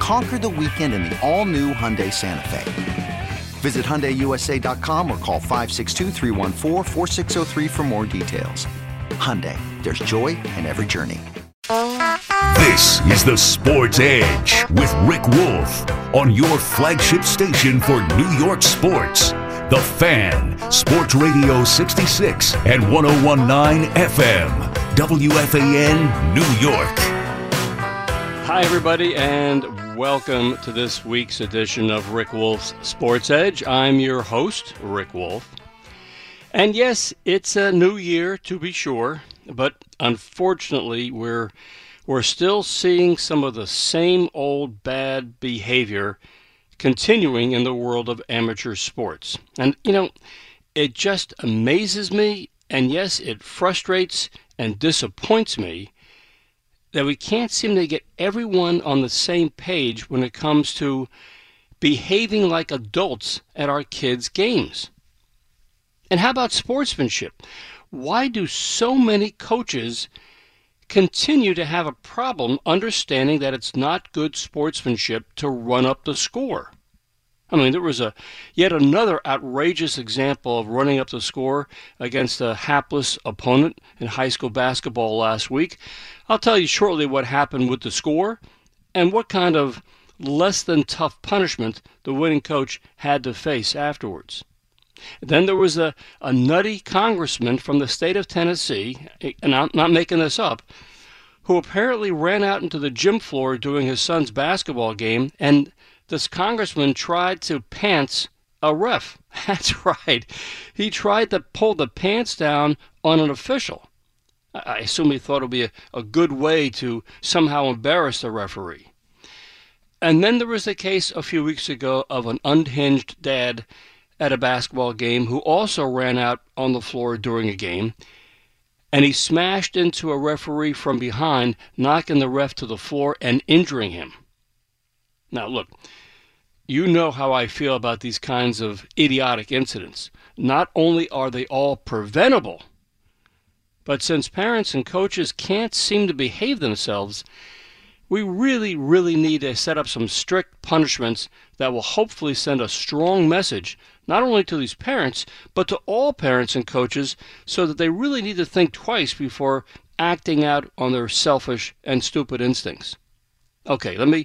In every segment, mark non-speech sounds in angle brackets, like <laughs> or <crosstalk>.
Conquer the weekend in the all new Hyundai Santa Fe. Visit HyundaiUSA.com or call 562 for more details. Hyundai, there's joy in every journey. This is the Sports Edge with Rick Wolff on your flagship station for New York sports. The Fan, Sports Radio 66 and 1019 FM, WFAN, New York. Hi, everybody, and welcome to this week's edition of Rick Wolff's Sports Edge. I'm your host, Rick Wolff. And yes, it's a new year to be sure, but unfortunately, we're we're still seeing some of the same old bad behavior continuing in the world of amateur sports. And you know, it just amazes me and yes, it frustrates and disappoints me that we can't seem to get everyone on the same page when it comes to behaving like adults at our kids' games. And how about sportsmanship? Why do so many coaches continue to have a problem understanding that it's not good sportsmanship to run up the score? I mean, there was a yet another outrageous example of running up the score against a hapless opponent in high school basketball last week. I'll tell you shortly what happened with the score and what kind of less than tough punishment the winning coach had to face afterwards. Then there was a, a nutty congressman from the state of Tennessee, eh, and I'm not making this up, who apparently ran out into the gym floor during his son's basketball game and this congressman tried to pants a ref. <laughs> That's right. He tried to pull the pants down on an official. I assume he thought it would be a, a good way to somehow embarrass the referee. And then there was the case a few weeks ago of an unhinged dad at a basketball game who also ran out on the floor during a game and he smashed into a referee from behind, knocking the ref to the floor and injuring him. Now, look, you know how I feel about these kinds of idiotic incidents. Not only are they all preventable, but since parents and coaches can't seem to behave themselves, we really, really need to set up some strict punishments that will hopefully send a strong message not only to these parents, but to all parents and coaches so that they really need to think twice before acting out on their selfish and stupid instincts. Okay, let me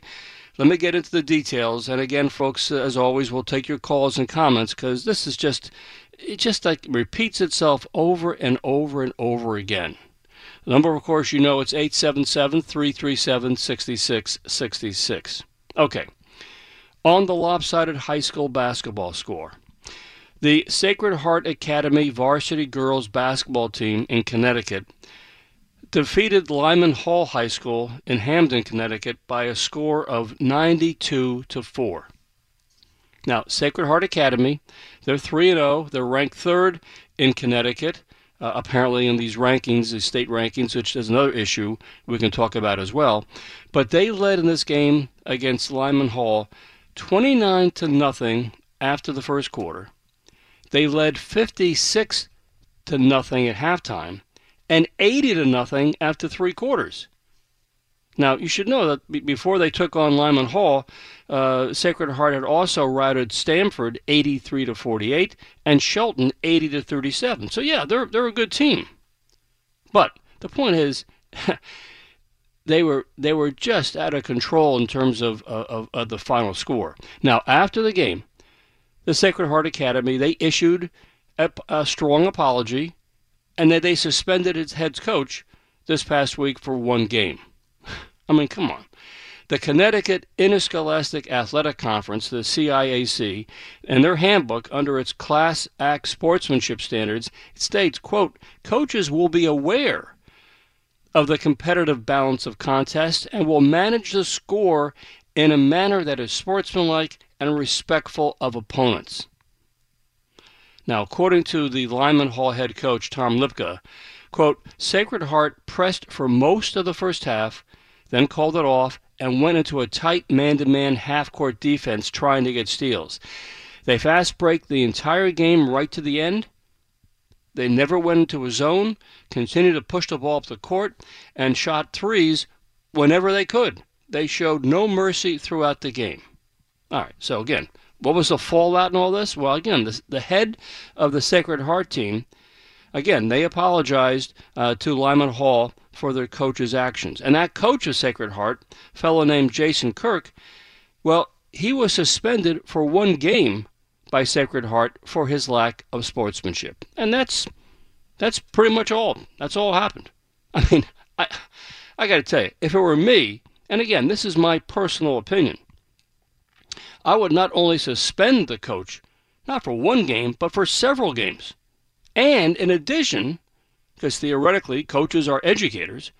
let me get into the details. And again, folks, uh, as always, we'll take your calls and comments because this is just, it just like repeats itself over and over and over again. The number, of course, you know it's 877 337 6666. Okay. On the lopsided high school basketball score. The Sacred Heart Academy varsity girls basketball team in Connecticut defeated Lyman Hall High School in Hamden, Connecticut by a score of 92 to 4. Now, Sacred Heart Academy, they're 3 and 0. They're ranked 3rd in Connecticut. Uh, apparently in these rankings, the state rankings, which is another issue we can talk about as well. But they led in this game against Lyman Hall 29 to nothing after the first quarter. They led 56 to nothing at halftime and 80 to nothing after three quarters. Now, you should know that before they took on Lyman Hall, uh, Sacred Heart had also routed Stamford 83 to 48 and Shelton 80 to 37. So yeah, they're they're a good team. But the point is, <laughs> they were they were just out of control in terms of, of, of the final score. Now, after the game, the Sacred Heart Academy they issued a, a strong apology and that they suspended its head coach this past week for one game. I mean, come on. The Connecticut Interscholastic Athletic Conference, the CIAC, in their handbook under its Class Act sportsmanship standards, states, quote, coaches will be aware of the competitive balance of contest and will manage the score in a manner that is sportsmanlike and respectful of opponents. Now, according to the Lyman Hall head coach Tom Lipka, quote, Sacred Heart pressed for most of the first half, then called it off and went into a tight man-to-man half-court defense trying to get steals. They fast break the entire game right to the end. They never went into a zone, continued to push the ball up the court, and shot threes whenever they could. They showed no mercy throughout the game. All right, so again, what was the fallout in all this? Well, again, the, the head of the Sacred Heart team, again, they apologized uh, to Lyman Hall for their coach's actions. And that coach of Sacred Heart, fellow named Jason Kirk, well, he was suspended for one game by Sacred Heart for his lack of sportsmanship. And that's that's pretty much all. That's all happened. I mean, I I got to tell you, if it were me, and again, this is my personal opinion, I would not only suspend the coach, not for one game, but for several games. And in addition, because theoretically coaches are educators,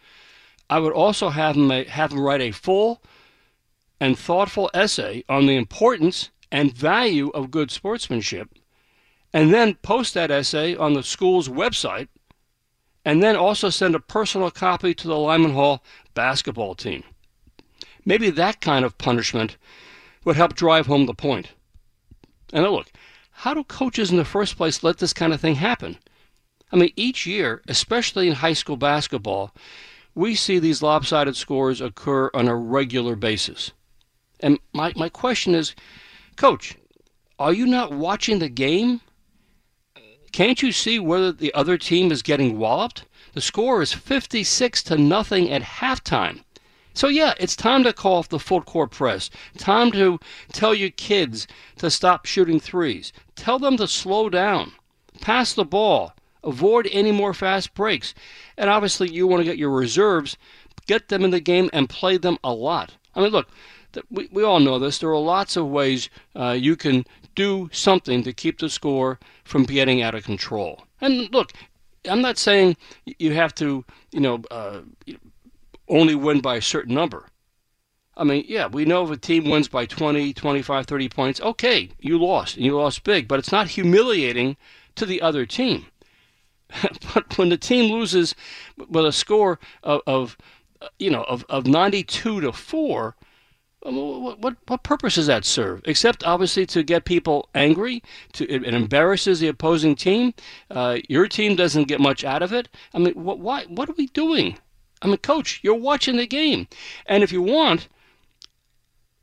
I would also have him, have him write a full and thoughtful essay on the importance and value of good sportsmanship, and then post that essay on the school's website, and then also send a personal copy to the Lyman Hall basketball team. Maybe that kind of punishment would help drive home the point. And now look, how do coaches in the first place let this kind of thing happen? I mean, each year, especially in high school basketball, we see these lopsided scores occur on a regular basis. And my, my question is, Coach, are you not watching the game? Can't you see whether the other team is getting walloped? The score is 56 to nothing at halftime. So yeah, it's time to call off the full court press. Time to tell your kids to stop shooting threes. Tell them to slow down. Pass the ball. Avoid any more fast breaks. And obviously you want to get your reserves, get them in the game and play them a lot. I mean, look, we, we all know this. There are lots of ways uh, you can do something to keep the score from getting out of control. And look, I'm not saying you have to, you know, uh, only win by a certain number. I mean, yeah, we know if a team wins by 20, 25, 30 points, okay, you lost, and you lost big, but it's not humiliating to the other team. <laughs> but when the team loses with a score of, of you know, of, of 92 to 4, what, what, what purpose does that serve? Except obviously to get people angry. To it, it embarrasses the opposing team. Uh, your team doesn't get much out of it. I mean, what, why? What are we doing? I mean, coach, you're watching the game. And if you want,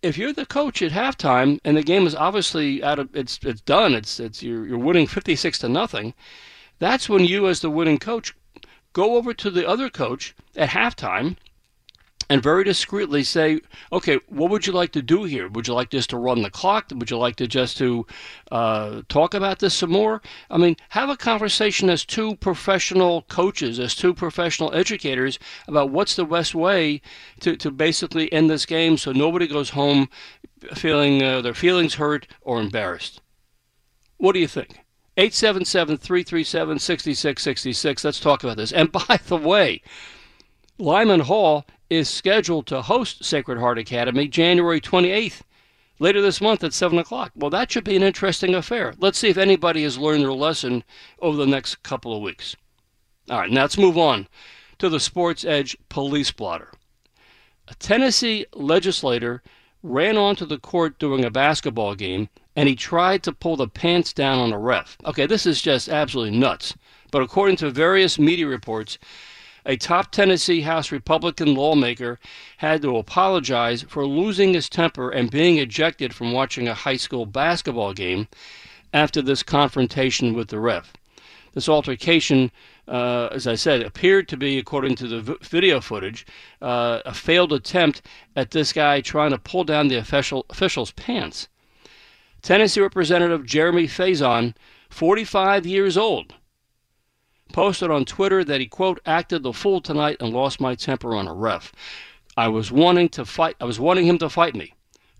if you're the coach at halftime and the game is obviously out of it's it's done, it's it's you're you're winning 56 to nothing, that's when you as the winning coach go over to the other coach at halftime and very discreetly say, okay, what would you like to do here? Would you like just to run the clock? Would you like to just to uh, talk about this some more? I mean, have a conversation as two professional coaches, as two professional educators about what's the best way to, to basically end this game so nobody goes home feeling uh, their feelings hurt or embarrassed. What do you think? 877 337 6666. Let's talk about this. And by the way, Lyman Hall is scheduled to host Sacred Heart Academy January 28th, later this month at 7 o'clock. Well, that should be an interesting affair. Let's see if anybody has learned their lesson over the next couple of weeks. All right, now let's move on to the Sports Edge police blotter. A Tennessee legislator ran onto the court during a basketball game and he tried to pull the pants down on a ref. Okay, this is just absolutely nuts. But according to various media reports, a top Tennessee House Republican lawmaker had to apologize for losing his temper and being ejected from watching a high school basketball game after this confrontation with the ref. This altercation, uh, as I said, appeared to be, according to the video footage, uh, a failed attempt at this guy trying to pull down the official, official's pants. Tennessee Representative Jeremy Faison, 45 years old, posted on Twitter that he, quote, acted the fool tonight and lost my temper on a ref. I was wanting to fight, I was wanting him to fight me.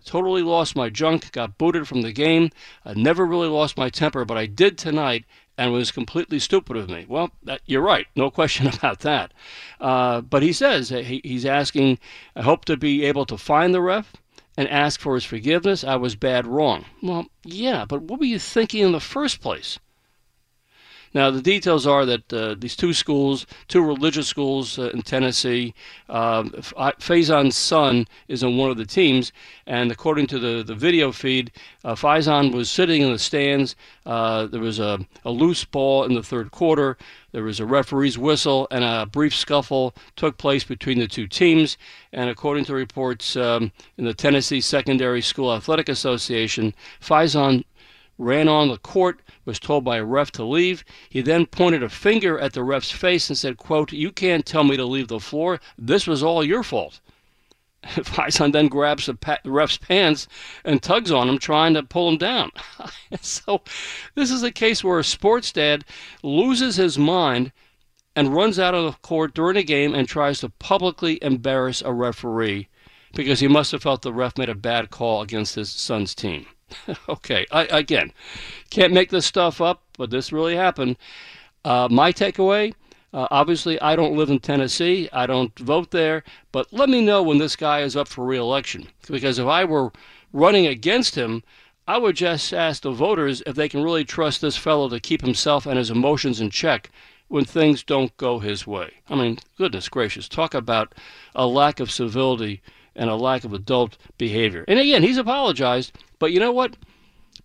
Totally lost my junk, got booted from the game. I never really lost my temper, but I did tonight and was completely stupid of me. Well, that, you're right, no question <laughs> about that. Uh, but he says he, he's asking, I hope to be able to find the ref and ask for his forgiveness. I was bad wrong. Well, yeah, but what were you thinking in the first place? Now, the details are that uh, these two schools, two religious schools uh, in Tennessee, uh, Faison's son is on one of the teams, and according to the, the video feed, uh, Faison was sitting in the stands. Uh, there was a, a loose ball in the third quarter. There was a referee's whistle, and a brief scuffle took place between the two teams. And according to reports um, in the Tennessee Secondary School Athletic Association, Faison ran on the court, was told by a ref to leave. He then pointed a finger at the ref's face and said, quote, You can't tell me to leave the floor. This was all your fault. <laughs> Faison then grabs the, pa- the, ref's pants and tugs on him, trying to pull him down. <laughs> so, this is a case where a sports dad loses his mind and runs out of the court during a game and tries to publicly embarrass a referee because he must have felt the ref made a bad call against his son's team. <laughs> okay, I, again, can't make this stuff up, but this really happened. Uh, my takeaway uh, obviously, I don't live in Tennessee. I don't vote there. But let me know when this guy is up for reelection. Because if I were running against him, I would just ask the voters if they can really trust this fellow to keep himself and his emotions in check when things don't go his way. I mean, goodness gracious, talk about a lack of civility and a lack of adult behavior. And again, he's apologized, but you know what?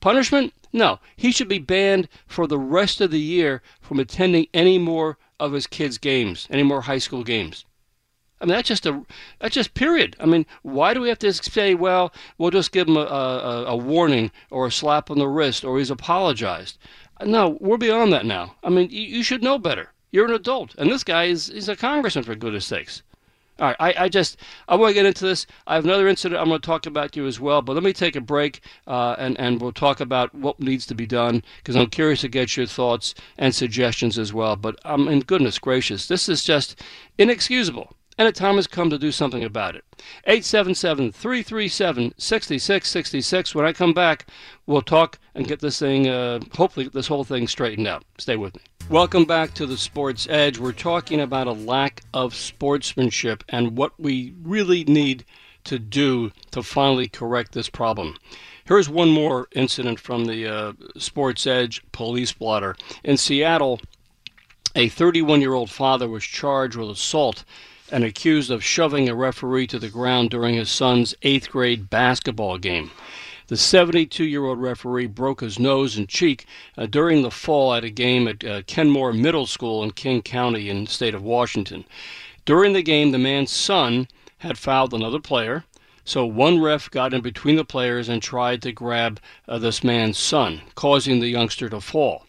Punishment? No. He should be banned for the rest of the year from attending any more of his kids' games, any more high school games. I mean, that's just a that's just period. I mean, why do we have to say, well, we'll just give him a, a, a warning or a slap on the wrist or he's apologized? No, we're beyond that now. I mean, you, you should know better. You're an adult, and this guy is he's a congressman for goodness sakes. All right, I, I just I want to get into this. I have another incident I'm going to talk about you as well, but let me take a break uh, and and we'll talk about what needs to be done because I'm curious to get your thoughts and suggestions as well. But I um, in goodness gracious, this is just inexcusable, and the time has come to do something about it. 877-337-6666. When I come back, we'll talk and get this thing, uh, hopefully, this whole thing straightened out. Stay with me. Welcome back to the Sports Edge. We're talking about a lack of sportsmanship and what we really need to do to finally correct this problem. Here's one more incident from the uh, Sports Edge police blotter. In Seattle, a 31 year old father was charged with assault and accused of shoving a referee to the ground during his son's eighth grade basketball game. The 72 year old referee broke his nose and cheek uh, during the fall at a game at uh, Kenmore Middle School in King County in the state of Washington. During the game, the man's son had fouled another player. So one ref got in between the players and tried to grab uh, this man's son, causing the youngster to fall.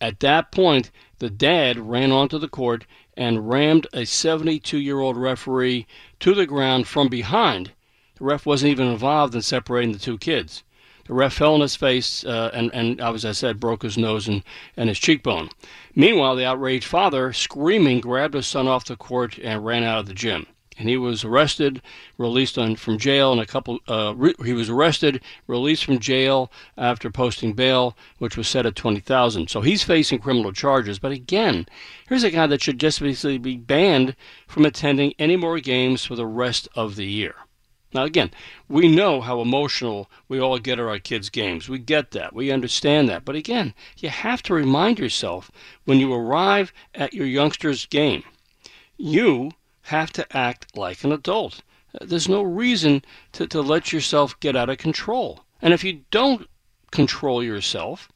At that point, the dad ran onto the court and rammed a 72 year old referee to the ground from behind the ref wasn't even involved in separating the two kids. The ref fell on his face uh, and, and, as I said, broke his nose and, and his cheekbone. Meanwhile, the outraged father, screaming, grabbed his son off the court and ran out of the gym. And he was arrested, released on, from jail, and a couple. Uh, re- he was arrested, released from jail after posting bail, which was set at twenty thousand. So he's facing criminal charges. But again, here's a guy that should just basically be banned from attending any more games for the rest of the year. Now, again, we know how emotional we all get at our kids' games. We get that. We understand that. But again, you have to remind yourself when you arrive at your youngster's game, you have to act like an adult. There's no reason to, to let yourself get out of control. And if you don't control yourself,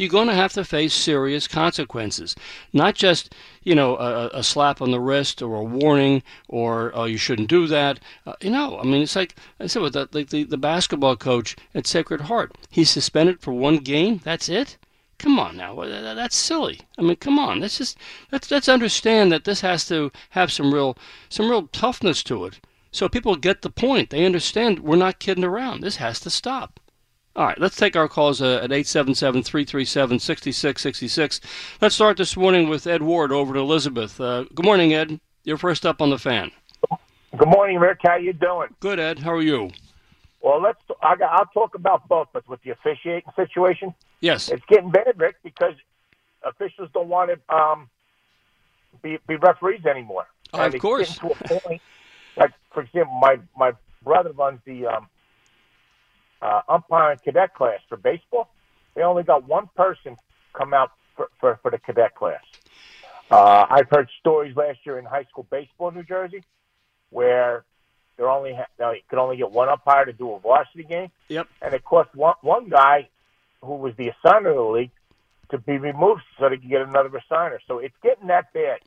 you're going to have to face serious consequences. Not just, you know, a, a slap on the wrist or a warning or oh, you shouldn't do that. Uh, you know, I mean, it's like I said with the, like the, the basketball coach at Sacred Heart. He's suspended for one game. That's it. Come on now, that's silly. I mean, come on. Let's just let's let's understand that this has to have some real some real toughness to it, so people get the point. They understand we're not kidding around. This has to stop. All right, let's take our calls uh, at 877 337 6666. Let's start this morning with Ed Ward over to Elizabeth. Uh, good morning, Ed. You're first up on the fan. Good morning, Rick. How you doing? Good, Ed. How are you? Well, let's. I will talk about both, but with the officiating situation, yes, it's getting bad, Rick, because officials don't want to um, be, be referees anymore. Oh, of course. Point, like for example, my my brother runs the um, uh, umpiring cadet class for baseball. They only got one person come out for, for, for the cadet class. Uh, I've heard stories last year in high school baseball in New Jersey where they only ha- they could only get one umpire to do a varsity game. Yep. And it cost one, one guy who was the assigner of the league to be removed so they could get another assigner. So it's getting that bad.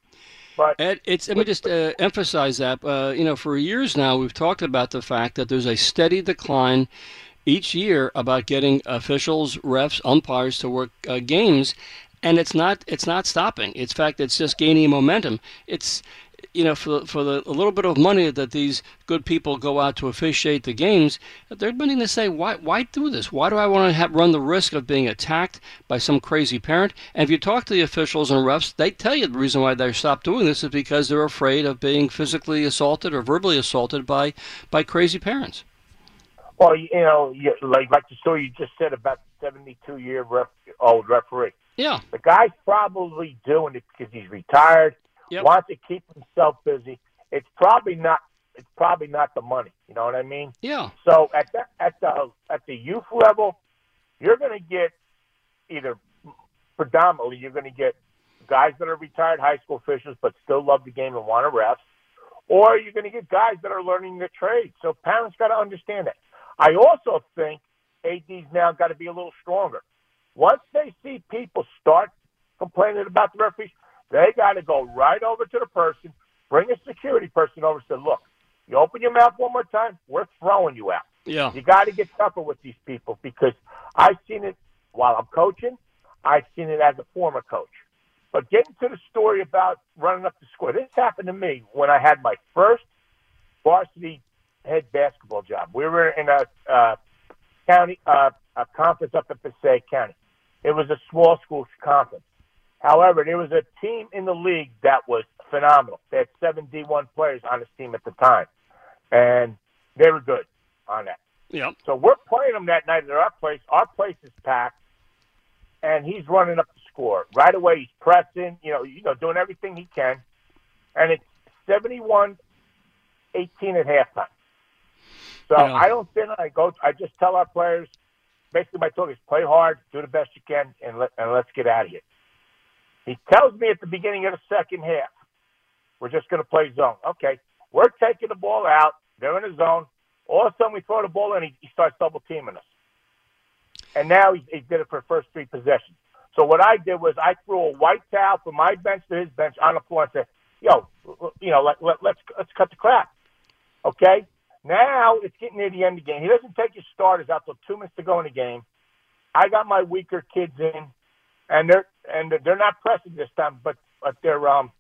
But Ed, it's let me just uh, emphasize that. Uh, you know, for years now, we've talked about the fact that there's a steady decline each year about getting officials, refs, umpires to work uh, games, and it's not it's not stopping. In fact, it's just gaining momentum. It's you know, for for the a little bit of money that these good people go out to officiate the games, they're beginning to say, why why do this? Why do I want to have, run the risk of being attacked by some crazy parent? And if you talk to the officials and refs, they tell you the reason why they stopped doing this is because they're afraid of being physically assaulted or verbally assaulted by by crazy parents. Well, you know, you, like like the story you just said about the 72 year ref, old referee. Yeah. The guy's probably doing it because he's retired, Yep. wants to keep himself busy. It's probably not. It's probably not the money. You know what I mean? Yeah. So at the at the at the youth level, you're going to get either predominantly you're going to get guys that are retired high school officials but still love the game and want to ref, or you're going to get guys that are learning the trade. So parents got to understand that. I also think AD's now got to be a little stronger. Once they see people start complaining about the referees, they got to go right over to the person, bring a security person over, and say, "Look, you open your mouth one more time, we're throwing you out." Yeah. You got to get tougher with these people because I've seen it while I'm coaching. I've seen it as a former coach. But getting to the story about running up the score, this happened to me when I had my first varsity head basketball job. We were in a uh, county uh, a conference up in Passaic County. It was a small school conference. However, there was a team in the league that was phenomenal. They had seven D1 players on his team at the time, and they were good on that. Yeah. So we're playing them that night at our place. Our place is packed, and he's running up the score right away. He's pressing, you know, you know, doing everything he can, and it's 71-18 at halftime. So Yeah. I don't sit. I go. I just tell our players. Basically, my talk is play hard, do the best you can, and let and let's get out of here. He tells me at the beginning of the second half, we're just going to play zone. Okay, we're taking the ball out. They're in the zone. All of a sudden, we throw the ball in. He, he starts double teaming us. And now he, he did it for the first three possessions. So what I did was I threw a white towel from my bench to his bench on the floor and said, "Yo, you know, let, let, let's let's cut the crap." Okay. Now it's getting near the end of the game. He doesn't take his starters out till two minutes to go in the game. I got my weaker kids in, and they're and they're not pressing this time, but but they're um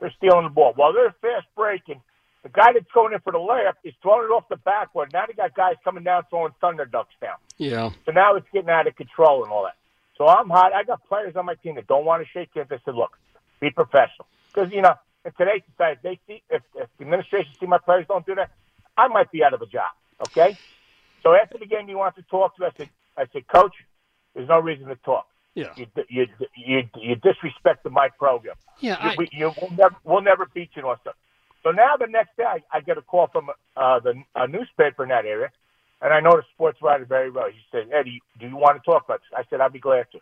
they're stealing the ball. While they're fast breaking, the guy that's going in for the layup is throwing it off the backboard. Now they got guys coming down throwing thunder dunks down. Yeah. So now it's getting out of control and all that. So I'm hot. I got players on my team that don't want to shake hands. I said, look, be professional. Because, you know, in today's society, they see if, if the administration see my players don't do that, I might be out of a job. Okay? So after the game, he wants to talk to us. I said, I said, Coach, there's no reason to talk. Yeah. You, you, you, you disrespected my program. Yeah. You, I, we, you, we'll, never, we'll never beat you on stuff. So now the next day, I, I get a call from uh, the a newspaper in that area, and I know the sports writer very well. He said, Eddie, do you want to talk about this? I said, I'd be glad to.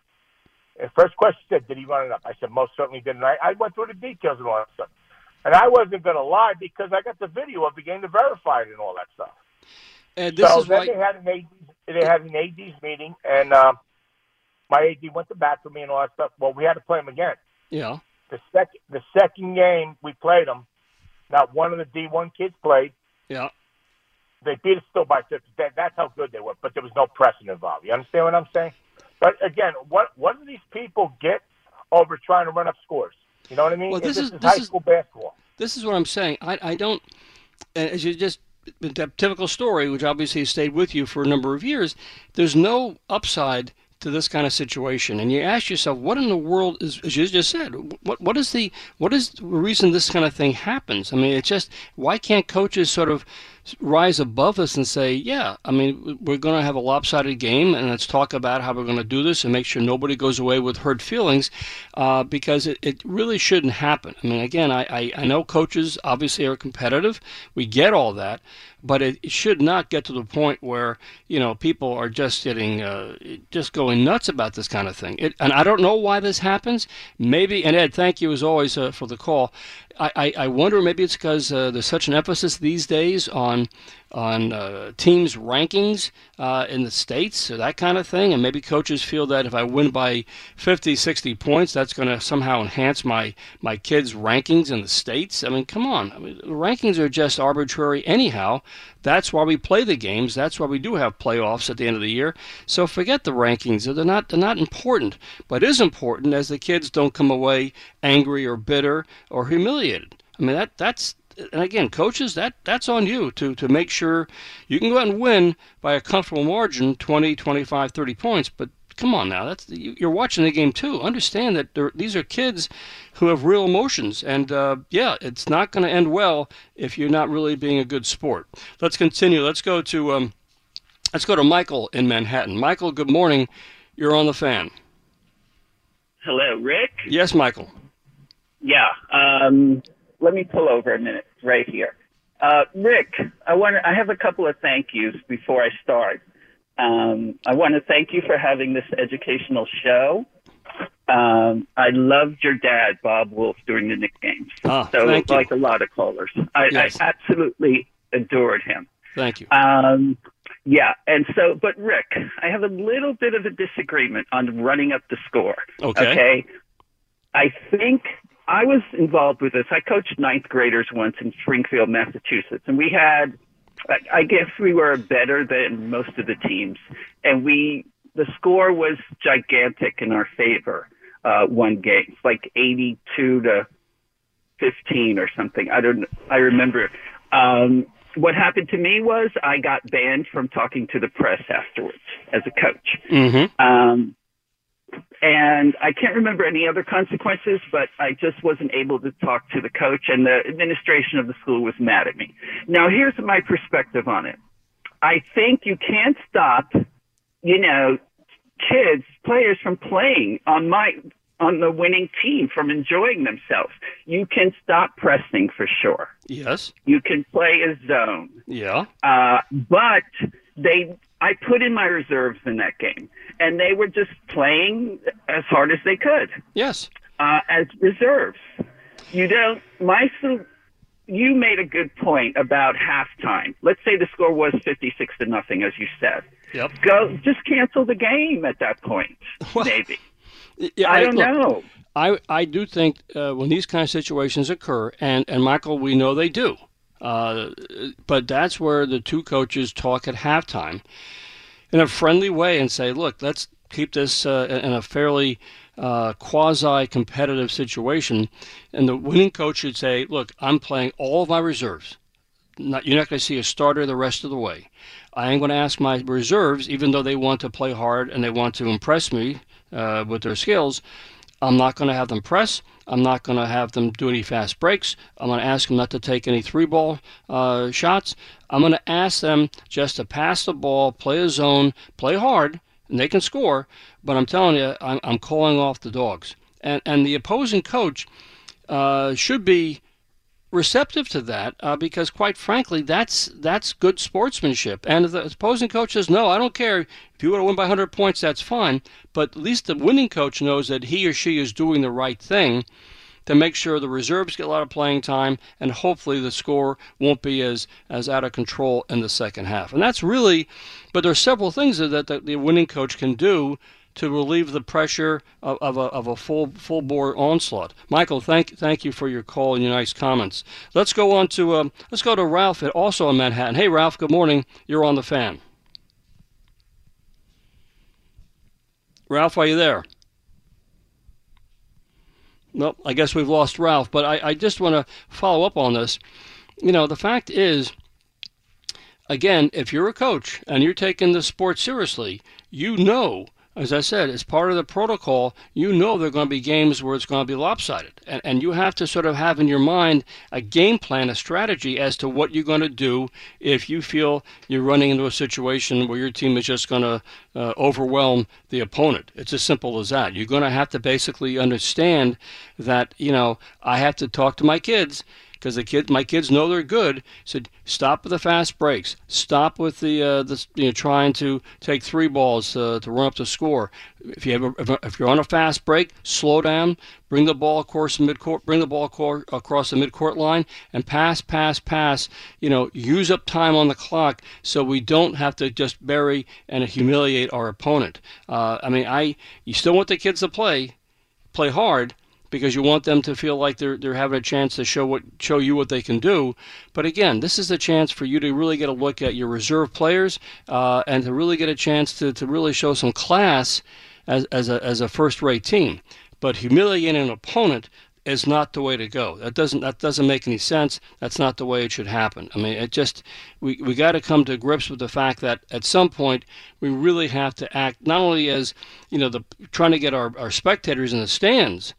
And first question said, did he run it up? I said, most certainly didn't. I, I went through the details and all that stuff. And I wasn't going to lie because I got the video of the game to verify it and all that stuff. And this so is then why. they had an AD, they had an AD's meeting, and um, my AD went to bat for me and all that stuff. Well, we had to play him again. Yeah. The second the second game we played them, not one of the D1 kids played. Yeah. They beat us still by 50. That, that's how good they were, but there was no pressing involved. You understand what I'm saying? But again, what what do these people get over trying to run up scores? You know what I mean? Well, this this is- is this high is- school basketball. This is what I'm saying. I, I don't, as you just, the typical story, which obviously has stayed with you for a number of years, there's no upside to this kind of situation. And you ask yourself, what in the world is, as you just said, what, what is the, what is the reason this kind of thing happens? I mean, it's just, why can't coaches sort of rise above us and say, yeah, I mean, we're going to have a lopsided game, and let's talk about how we're going to do this and make sure nobody goes away with hurt feelings, uh, because it, it really shouldn't happen. I mean, again, I, I, I know coaches obviously are competitive. We get all that, but it, it, should not get to the point where you know people are just getting uh, just going nuts about this kind of thing. It, and I don't know why this happens. Maybe and Ed, thank you as always uh, for the call. I, I, wonder maybe it's because uh, there's such an emphasis these days on on uh, teams' rankings uh, in the states or that kind of thing, and maybe coaches feel that if I win by 50, 60 points, that's going to somehow enhance my my kids' rankings in the states. I mean, come on, I mean, rankings are just arbitrary anyhow. That's why we play the games. That's why we do have playoffs at the end of the year. So forget the rankings; they're not they're not important. But it is important as the kids don't come away angry or bitter or humiliated. I mean that that's and again, coaches, that that's on you to to make sure you can go out and win by a comfortable margin, 20, 25, 30 points, but come on now that's you're watching the game too. Understand that these are kids who have real emotions. And uh, yeah it's not going to end well if you're not really being a good sport. Let's continue. Let's go to um, let's go to michael in manhattan. Michael good morning. You're on the fan. Hello rick? Yes michael. Yeah um, let me pull over a minute right here. Uh, Rick, I want I have a couple of thank yous before I start. Um, I want to thank you for having this educational show. Um, I loved your dad, Bob Wolff, during the Knick games. Oh, so, thank like you. a lot of callers, I, yes. I absolutely adored him. Thank you. Um, yeah, and so, but Rick, I have a little bit of a disagreement on running up the score. Okay. Okay. I think I was involved with this. I coached ninth graders once in Springfield, Massachusetts, and we had, I guess we were better than most of the teams, and we, the score was gigantic in our favor. Uh, one game, it's like 82 to 15 or something. I don't, I remember. Um, what happened to me was I got banned from talking to the press afterwards as a coach. Mm-hmm. Um, and I can't remember any other consequences, but I just wasn't able to talk to the coach and the administration of the school was mad at me. Now here's my perspective on it. I think you can't stop, you know, kids, players from playing on my, on the winning team from enjoying themselves. You can stop pressing for sure. Yes. You can play a zone. Yeah. Uh, but they, I put in my reserves in that game, and they were just playing as hard as they could. Yes. Uh, as reserves. You don't, my, you made a good point about halftime. Let's say the score was 56 to nothing, as you said. Yep. Go, just cancel the game at that point, <laughs> Well, maybe. Yeah, I don't look, know. I, I do think uh, when these kind of situations occur, and, and Michael, we know they do, uh, but that's where the two coaches talk at halftime in a friendly way and say, look, let's keep this uh, in a fairly uh, quasi competitive situation. And the winning coach should say, look, I'm playing all of my reserves. Not, you're not going to see a starter the rest of the way. I am going to ask my reserves, even though they want to play hard and they want to impress me uh, with their skills. I'm not going to have them press. I'm not going to have them do any fast breaks. I'm going to ask them not to take any three ball uh, shots. I'm going to ask them just to pass the ball, play a zone, play hard, and they can score. But I'm telling you, I'm, I'm calling off the dogs. And, and the opposing coach uh, should be receptive to that uh, because, quite frankly, that's that's good sportsmanship. And the opposing coach says, "No, I don't care. If you want to win by 100 points, that's fine." But at least the winning coach knows that he or she is doing the right thing to make sure the reserves get a lot of playing time, and hopefully the score won't be as as out of control in the second half. And that's really, but there are several things that the, the winning coach can do to relieve the pressure of, of, a, of a full full bore onslaught. Michael, thank thank you for your call and your nice comments. Let's go on to um, let's go to Ralph, also in Manhattan. Hey, Ralph. Good morning. You're on the fan. Ralph, are you there? Nope. I guess we've lost Ralph. But I, I just want to follow up on this. You know, the fact is, again, if you're a coach and you're taking the sport seriously, you know as I said, as part of the protocol, you know there are going to be games where it's going to be lopsided. And, and you have to sort of have in your mind a game plan, a strategy as to what you're going to do if you feel you're running into a situation where your team is just going to uh, overwhelm the opponent. It's as simple as that. You're going to have to basically understand that, you know, I have to talk to my kids because the kid, my kids know they're good. Said stop with the fast breaks. Stop with the uh, the you know trying to take three balls uh, to run up the score. If you have a, if you're on a fast break, slow down. Bring the ball across the midcourt. Bring the ball across the midcourt line and pass, pass, pass. You know, use up time on the clock so we don't have to just bury and humiliate our opponent. Uh, I mean, I you still want the kids to play, play hard because you want them to feel like they're they're having a chance to show what show you what they can do. But again, this is a chance for you to really get a look at your reserve players uh, and to really get a chance to, to really show some class as as a as a first rate team. But humiliating an opponent is not the way to go. That doesn't that doesn't make any sense. That's not the way it should happen. I mean, it just we we got to come to grips with the fact that at some point we really have to act not only as you know the trying to get our, our spectators in the stands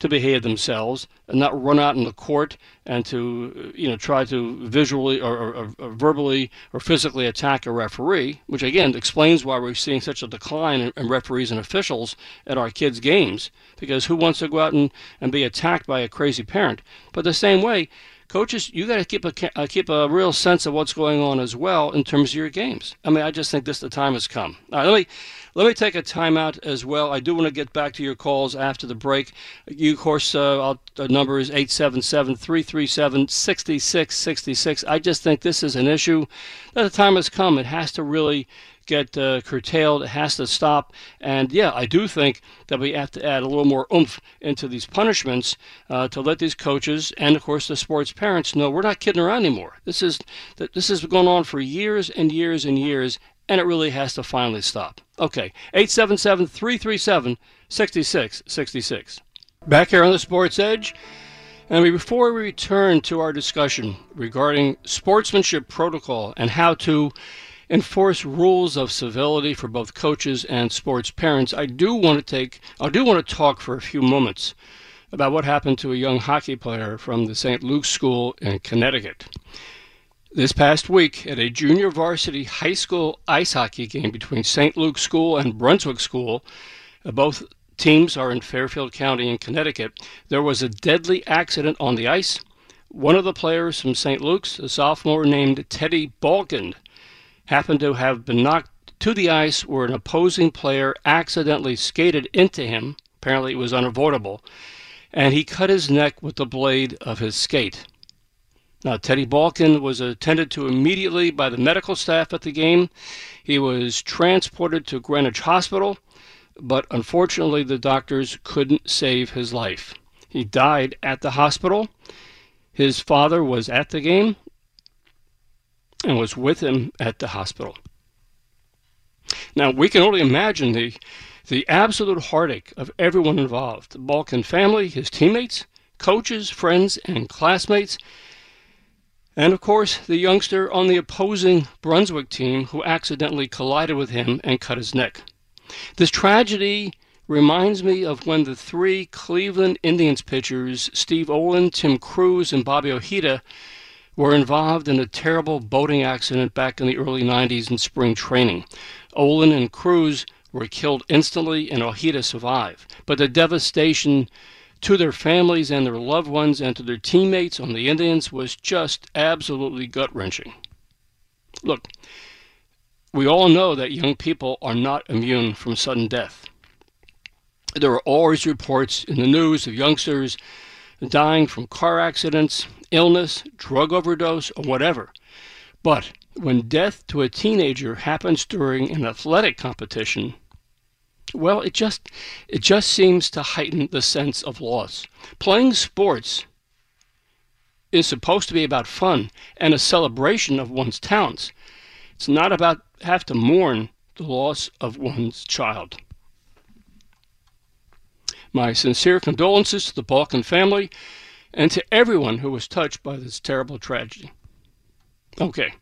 to behave themselves and not run out in the court and to you know try to visually or, or, or, verbally or physically attack a referee, which again explains why we're seeing such a decline in, in, referees and officials at our kids' games. Because who wants to go out and, and be attacked by a crazy parent? But the same way, coaches, you got to keep a uh, keep a real sense of what's going on as well in terms of your games. I mean, I just think this the time has come. All right, let me let me take a timeout as well. I do want to get back to your calls after the break. You, of course, uh, the number is 877 337 6666. I just think this is an issue that the time has come. It has to really get uh, curtailed. It has to stop. And yeah, I do think that we have to add a little more oomph into these punishments uh, to let these coaches and, of course, the sports parents know we're not kidding around anymore. This is this has going on for years and years and years, and it really has to finally stop. Okay, 877 337 6666. Back here on the Sports Edge. And before we return to our discussion regarding sportsmanship protocol and how to enforce rules of civility for both coaches and sports parents, I do want to take I do want to talk for a few moments about what happened to a young hockey player from the St. Luke's School in Connecticut. This past week, at a junior varsity high school ice hockey game between St. Luke's School and Brunswick School, uh, both teams are in Fairfield County in Connecticut, there was a deadly accident on the ice. One of the players from St. Luke's, a sophomore named Teddy Balkin, happened to have been knocked to the ice where an opposing player accidentally skated into him. Apparently, it was unavoidable. And he cut his neck with the blade of his skate. Now, Teddy Balkin was attended to immediately by the medical staff at the game. He was transported to Greenwich Hospital, but unfortunately, the doctors couldn't save his life. He died at the hospital. His father was at the game and was with him at the hospital. Now, we can only imagine the, the absolute heartache of everyone involved the Balkin family, his teammates, coaches, friends, and classmates, and of course the youngster on the opposing Brunswick team who accidentally collided with him and cut his neck. This tragedy reminds me of when the three Cleveland Indians pitchers, Steve Olin, Tim Crews, and Bobby Ojeda, were involved in a terrible boating accident back in the early 90s in spring training. Olin and Crews were killed instantly, and Ojeda survived. But the devastation to their families and their loved ones and to their teammates on the Indians was just absolutely gut wrenching. Look, we all know that young people are not immune from sudden death. There are always reports in the news of youngsters dying from car accidents, illness, drug overdose, or whatever. But when death to a teenager happens during an athletic competition, well, it just it just seems to heighten the sense of loss. Playing sports is supposed to be about fun and a celebration of one's talents. It's not about have to mourn the loss of one's child. My sincere condolences to the Balkin family and to everyone who was touched by this terrible tragedy. Okay,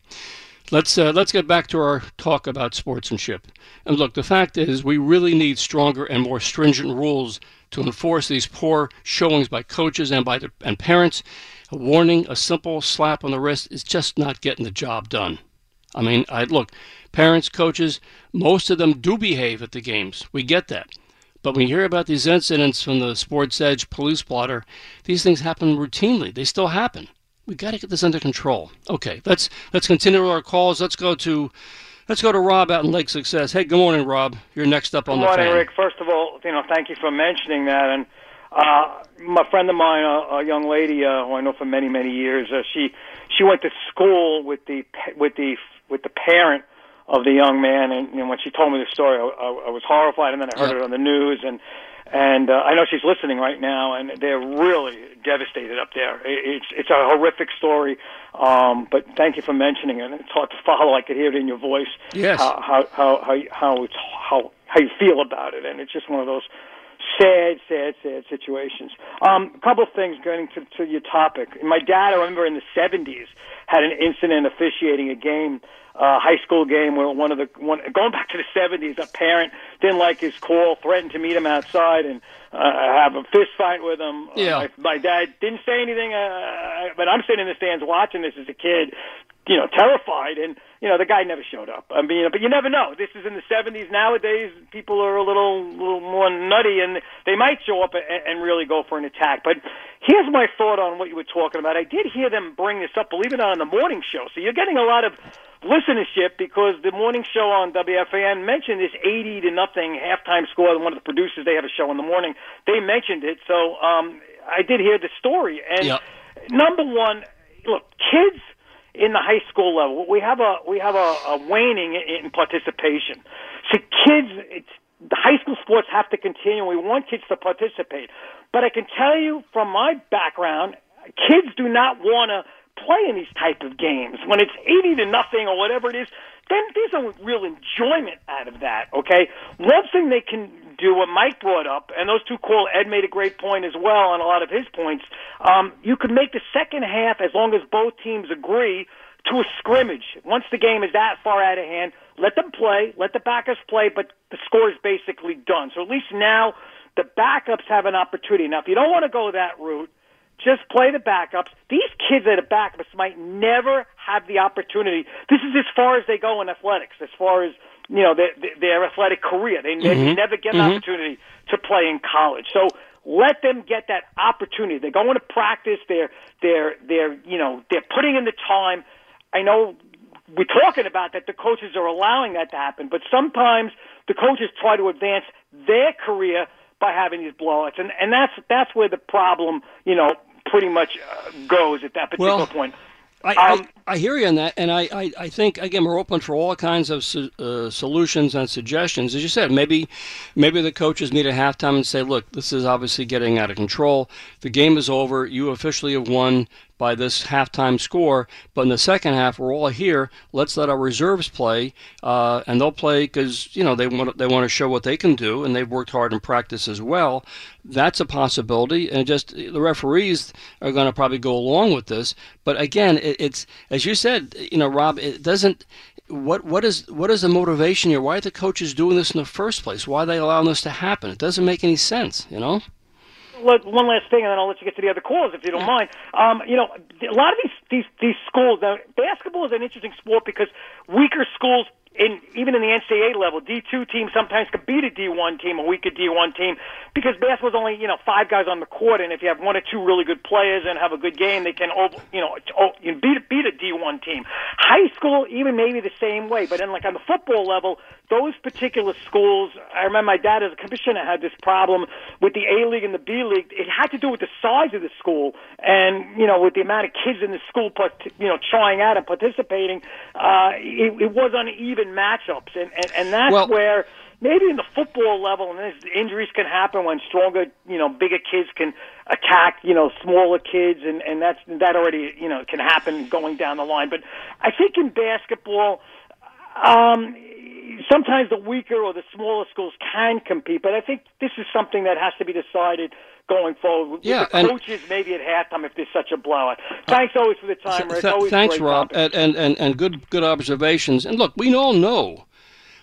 let's uh, let's get back to our talk about sportsmanship. And look, the fact is, we really need stronger and more stringent rules to enforce these poor showings by coaches and by the, and parents. A warning, a simple slap on the wrist is just not getting the job done. I mean, I look, parents, coaches, most of them do behave at the games. We get that. But when you hear about these incidents from the Sports Edge police blotter, these things happen routinely. They still happen. We got to get this under control. Okay, let's let's continue our calls. Let's go to let's go to Rob out in Lake Success. Hey, good morning, Rob. You're next up on good the morning, fan. Rick. First of all, you know, thank you for mentioning that. And uh, my friend of mine, a, a young lady uh, who I know for many many years, uh, she she went to school with the with the with the parent of the young man, and, and when she told me the story, I, I, I was horrified. And then I heard Yep. it on the news, and and uh, I know she's listening right now, and they're really devastated up there. It, it's it's a horrific story, um, but thank you for mentioning it. It's hard to follow. I could hear it in your voice. Yes. How how how how, how it's how how you feel about it, and it's just one of those sad, sad, sad situations. Um, a couple of things getting to, to your topic. My dad, I remember in the '70s, had an incident officiating a game, uh, high school game, where one of the one going back to the '70s, a parent didn't like his call, threatened to meet him outside and uh, have a fist fight with him. Yeah. Uh, my, my dad didn't say anything, uh, but I'm sitting in the stands watching this as a kid, you know, terrified, and you know the guy never showed up. I mean, but you never know. This is in the '70s. Nowadays, people are a little, little more nutty, and they might show up and, and really go for an attack. But here's my thought on what you were talking about. I did hear them bring this up, believe it or not, on the morning show. So you're getting a lot of listenership because the morning show on WFAN mentioned this 80 to nothing halftime score. One of the producers, they have a show in the morning. They mentioned it, so um, I did hear the story. And Yep. number one, look, kids in the high school level, we have a we have a, a waning in participation. So kids, it's, the high school sports have to continue. We want kids to participate, but I can tell you from my background, kids do not want to play in these type of games when it's eighty to nothing or whatever it is. Then there's no real enjoyment out of that. Okay, one thing they can do what Mike brought up, and those two call Ed made a great point as well on a lot of his points. Um, you could make the second half as long as both teams agree to a scrimmage. Once the game is that far out of hand, let them play, let the backups play, but the score is basically done. So at least now the backups have an opportunity. Now, if you don't want to go that route, just play the backups. These kids that are backups might never have the opportunity. This is as far as they go in athletics, as far as you know their, their athletic career. They ne- mm-hmm. never get an mm-hmm. opportunity to play in college. So let them get that opportunity. They're going to practice. They're they're they're you know they're putting in the time. I know we're talking about that the coaches are allowing that to happen, but sometimes the coaches try to advance their career by having these blowouts, and and that's that's where the problem you know pretty much uh, goes at that particular Well, point. I, Um, I, I hear you on that, and I, I, I think again we're open for all kinds of su- uh, solutions and suggestions. As you said, maybe maybe the coaches meet at halftime and say, "Look, this is obviously getting out of control. The game is over. You officially have won by this halftime score. But in the second half, we're all here. Let's let our reserves play, uh, and they'll play because you know they want they want to show what they can do, and they've worked hard in practice as well. That's a possibility, and just the referees are going to probably go along with this. But again, it, it's as you said, you know, Rob, it doesn't. What what is what is the motivation here? Why are the coaches doing this in the first place? Why are they allowing this to happen? It doesn't make any sense, you know. Look, one last thing, and then I'll let you get to the other calls if you don't mind. Um, you know, a lot of these these these schools. Now, basketball is an interesting sport because weaker schools. In even in the NCAA level, D two teams sometimes can beat a D one team, a weaker D one team, because basketball's only you know five guys on the court, and if you have one or two really good players and have a good game, they can you know beat beat a D one team. High school even maybe the same way, but then like on the football level, those particular schools. I remember my dad as a commissioner had this problem with the A league and the B league. It had to do with the size of the school, and you know with the amount of kids in the school, you know trying out and participating. Uh, it, it was uneven matchups, and and, and that's Well- where maybe in the football level, and this, injuries can happen when stronger, you know, bigger kids can attack, you know, smaller kids, and and that's that already, you know, can happen going down the line. But I think in basketball, um, sometimes the weaker or the smaller schools can compete, but I think this is something that has to be decided going forward. With Yeah, the and- coaches maybe at halftime if there's such a blowout. Thanks always for the time, Rick. Th- always thanks, Rob, and, and, and, and good good observations. And look, we all know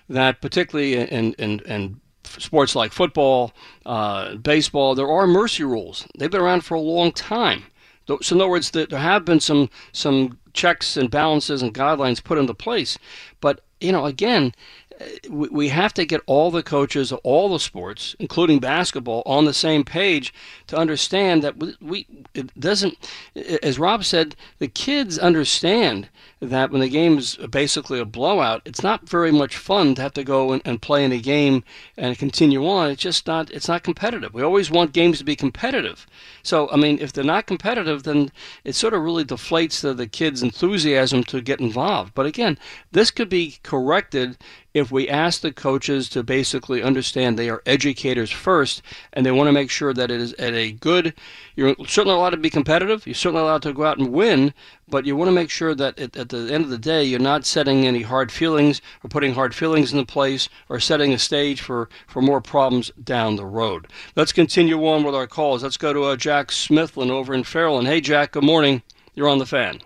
that particularly in, in, in sports like football, uh, baseball, there are mercy rules. They've been around for a long time. So in other words, there have been some some checks and balances and guidelines put into place. But you know, again, we have to get all the coaches of all the sports, including basketball, on the same page to understand that we, it doesn't. As Rob said, the kids understand that when the game's basically a blowout, it's not very much fun to have to go and, and play in a game and continue on. It's just not. It's not competitive. We always want games to be competitive. So I mean, if they're not competitive, then it sort of really deflates the, the kids' enthusiasm to get involved. But again, this could be corrected if we ask the coaches to basically understand they are educators first and they want to make sure that it is at a good you're certainly allowed to be competitive you're certainly allowed to go out and win but you want to make sure that at, the end of the day you're not setting any hard feelings or putting hard feelings into place or setting a stage for, for more problems down the road. Let's continue on with our calls. Let's go to uh, jack smithlin over in Fairlawn. Hey jack good morning. You're on the fan.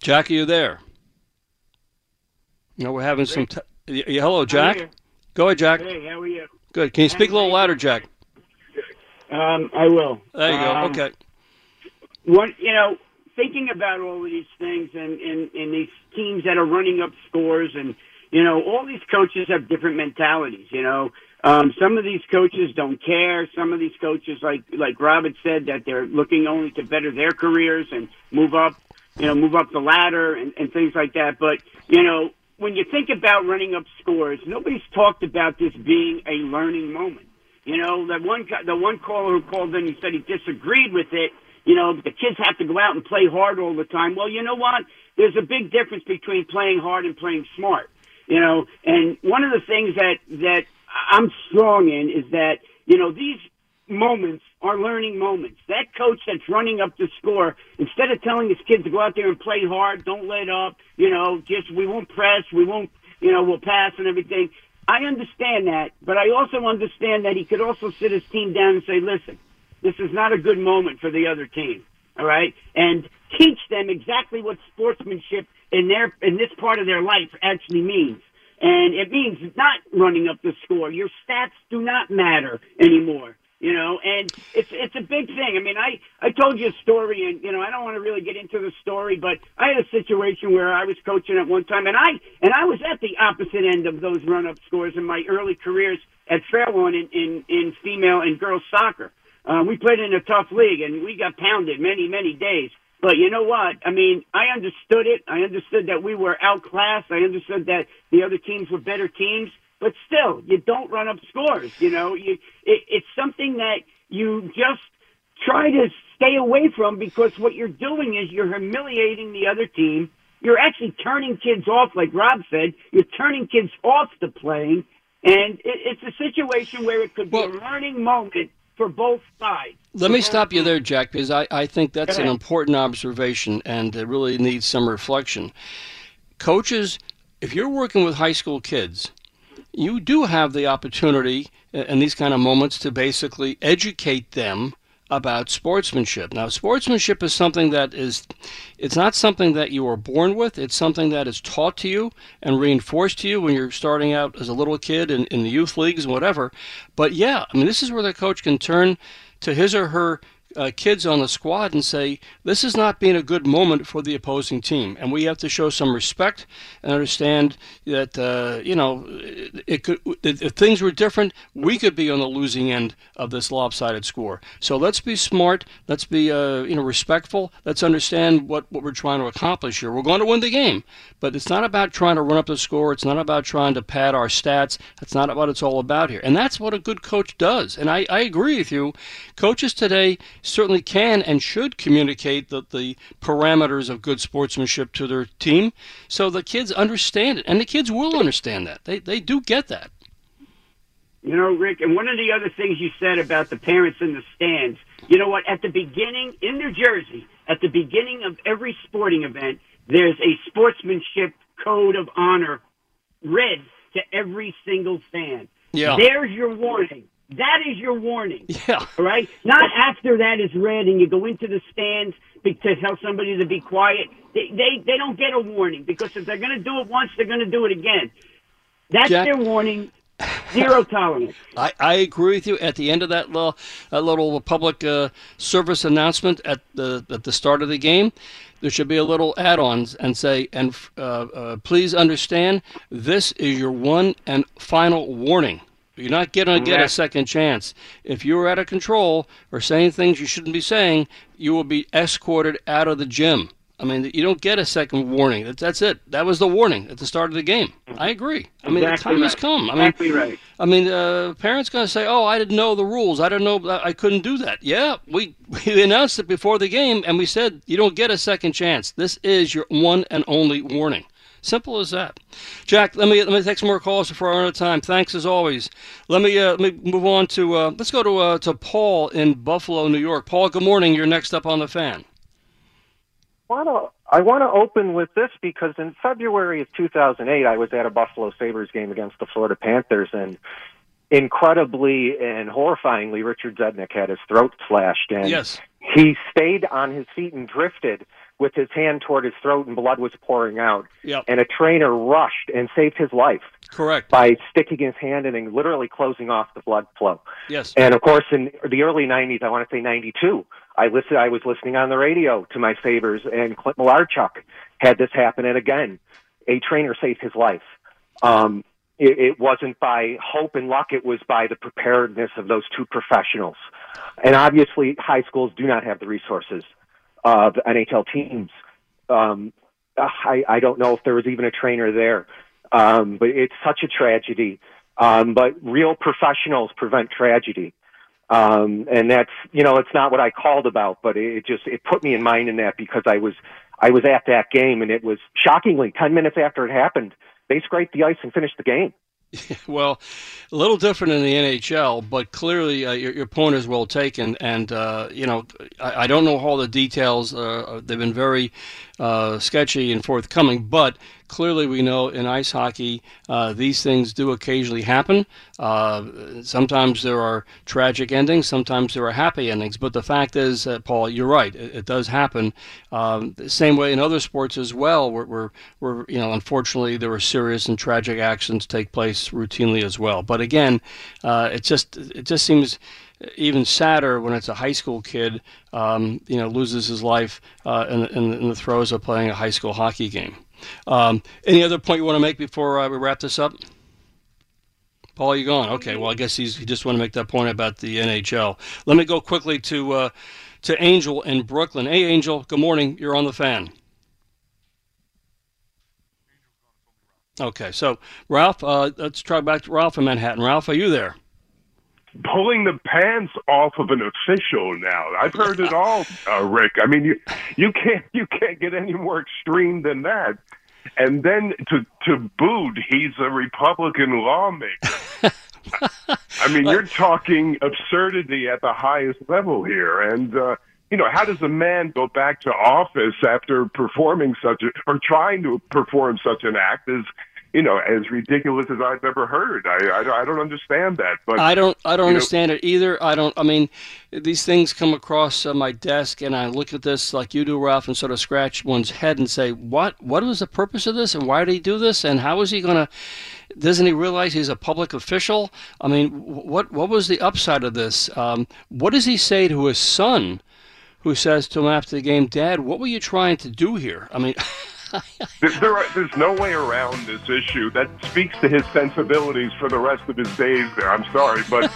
Jack are you there no, we're having some. T- y- y- hello, Jack. Go ahead, Jack. Hey, how are you? Good. Can you speak a little louder, Jack? Um, I will. There you go. Um, Okay. What you know, thinking about all of these things and, and and these teams that are running up scores, and you know, all these coaches have different mentalities. You know, um, some of these coaches don't care. Some of these coaches, like like Robert said, that they're looking only to better their careers and move up. You know, move up the ladder and, and things like that. But you know, when you think about running up scores, nobody's talked about this being a learning moment. You know, that one the one caller who called in, he said he disagreed with it. You know, the kids have to go out and play hard all the time. Well, you know what? There's a big difference between playing hard and playing smart. You know, and one of the things that that I'm strong in is that you know these moments are learning moments. That coach that's running up the score, instead of telling his kids to go out there and play hard, don't let up, you know, just we won't press, we won't, you know, we'll pass and everything. I understand that, but I also understand that he could also sit his team down and say, listen, this is not a good moment for the other team. All right. And teach them exactly what sportsmanship in their, in this part of their life actually means. And it means not running up the score. Your stats do not matter anymore. You know, and it's it's a big thing. I mean, I I told you a story, and you know, I don't want to really get into the story, but I had a situation where I was coaching at one time, and I and I was at the opposite end of those run up scores in my early careers at Fairlawn in in, in female and girls soccer. Uh, we played in a tough league, and we got pounded many many days. But you know what? I mean, I understood it. I understood that we were outclassed. I understood that the other teams were better teams. But still, you don't run up scores. You know, you it, it's something that you just try to stay away from because what you're doing is you're humiliating the other team. You're actually turning kids off, like Rob said. You're turning kids off to playing, and it, it's a situation where it could be a learning moment for both sides. Let me stop you there, Jack, because I, I think that's an important observation and it really needs some reflection. Coaches, if you're working with high school kids, you do have the opportunity uh, in these kind of moments to basically educate them about sportsmanship. Now, sportsmanship is something that is it's not something that you are born with. It's something that is taught to you and reinforced to you when you're starting out as a little kid in, in the youth leagues and whatever. But yeah, I mean, this is where the coach can turn to his or her uh, kids on the squad and say, this is not being a good moment for the opposing team. And we have to show some respect and understand that, uh, you know, it, could, if things were different, we could be on the losing end of this lopsided score. So let's be smart. Let's be, uh, you know, respectful. Let's understand what, what we're trying to accomplish here. We're going to win the game, but it's not about trying to run up the score. It's not about trying to pad our stats. That's not what it's all about here. And that's what a good coach does. And I, I agree with you. Coaches today certainly can and should communicate the, the parameters of good sportsmanship to their team so the kids understand it. And the kids will understand that. They, they do get that. You know, Rick, and one of the other things you said about the parents in the stands, you know what? At the beginning in New Jersey, at the beginning of every sporting event, there's a sportsmanship code of honor read to every single fan. Yeah. There's your warning. That is your warning. Yeah. All right? Not after that is read and you go into the stands to tell somebody to be quiet. They, they, they don't get a warning because if they're going to do it once, they're going to do it again. That's Jack- their warning. Zero <laughs> tolerance. I, I agree with you. At the end of that little, that little public uh, service announcement at the at the start of the game, there should be a little add-ons and say, and uh, uh, please understand, this is your one and final warning. You're not going to get a second chance. If you're out of control or saying things you shouldn't be saying, you will be escorted out of the gym. I mean, you don't get a second warning. That's, that's it. That was the warning at the start of the game. I agree. I mean, Exactly the time has come. I mean, Exactly right. I mean, uh, parents going to say, "Oh, I didn't know the rules. I didn't know I couldn't do that." Yeah, we we announced it before the game, and we said you don't get a second chance. This is your one and only warning. Simple as that. Jack, let me let me take some more calls before I run out of time. Thanks as always. Let me uh, let me move on to uh, let's go to uh, to Paul in Buffalo, New York. Paul, good morning. You're next up on the fan. wanna I want to open with this because in February of 2008, I was at a Buffalo Sabres game against the Florida Panthers, and incredibly and horrifyingly, Richard Zednik had his throat slashed, and Yes. he stayed on his feet and drifted with his hand toward his throat, and blood was pouring out. Yep. And a trainer rushed and saved his life Correct. by sticking his hand in and literally closing off the blood flow. Yes. And of course, in the early '90s, I want to say '92, I listened. I was listening on the radio to my Sabres, and Clint Malarchuk had this happen. And again, a trainer saved his life. Um, it, it wasn't by hope and luck; it was by the preparedness of those two professionals. And obviously, high schools do not have the resources of NHL teams. Um, I, I don't know if there was even a trainer there, um, but it's such a tragedy. Um, but real professionals prevent tragedy. Um, and that's, you know, it's not what I called about, but it just, it put me in mind in that because I was, I was at that game and it was shockingly 10 minutes after it happened, they scraped the ice and finished the game. <laughs> Well, a little different in the NHL, but clearly uh, your, your point is well taken. And uh, you know, I, I don't know all the details. Uh, they've been very uh, sketchy and forthcoming, but clearly we know in ice hockey uh, these things do occasionally happen. Uh, sometimes there are tragic endings, sometimes there are happy endings. But the fact is, uh, Paul, you're right. It, it does happen. Um, the same way in other sports as well, where, where, where you know, unfortunately, there were serious and tragic accidents take place routinely as well. But again, uh, it just it just seems even sadder when it's a high school kid, um, you know, loses his life uh, in, in, in the throes of playing a high school hockey game. Um, any other point you want to make before uh, we wrap this up? Paul, you gone? Okay. Well, I guess he's, he just want to make that point about the NHL. Let me go quickly to uh, to Angel in Brooklyn. Hey, Angel. Good morning. You're on the fan. Okay. So, Ralph, uh, let's try back to Ralph in Manhattan. Ralph, are you there? Pulling the pants off of an official now. I've heard it all, uh, Rick. I mean, you you can't you can't get any more extreme than that. And then to to boot, he's a Republican lawmaker. <laughs> I mean, you're talking absurdity at the highest level here, and. uh you know, how does a man go back to office after performing such a, or trying to perform such an act as, you know, as ridiculous as I've ever heard? I, I, I don't understand that. But I don't I don't you know- understand it either. I don't. I mean, these things come across uh, my desk, and I look at this like you do, Ralph, and sort of scratch one's head and say, "What? What was the purpose of this? And why did he do this? And how is he going to?" Doesn't he realize he's a public official? I mean, what what was the upside of this? Um, what does he say to his son, who says to him after the game, "Dad, what were you trying to do here?" I mean. <laughs> There, are, there's no way around this issue. That speaks to his sensibilities for the rest of his days. There, I'm sorry, but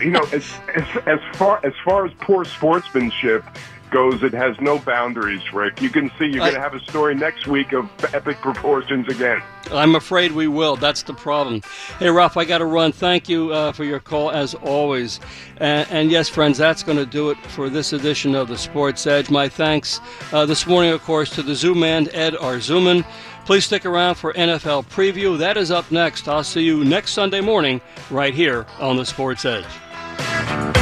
you know, as, as as far as far as poor sportsmanship goes, it has no boundaries. Rick, you can see you're going to have a story next week of epic proportions again. I'm afraid we will. That's the problem. Hey, Ralph, I got to run. Thank you uh, for your call as always. And, and yes, friends, that's going to do it for this edition of the Sports Edge. My thanks uh, this morning, of course, to the Zoom man, Ed Arzuman. Please stick around for NFL preview. That is up next. I'll see you next Sunday morning right here on the Sports Edge.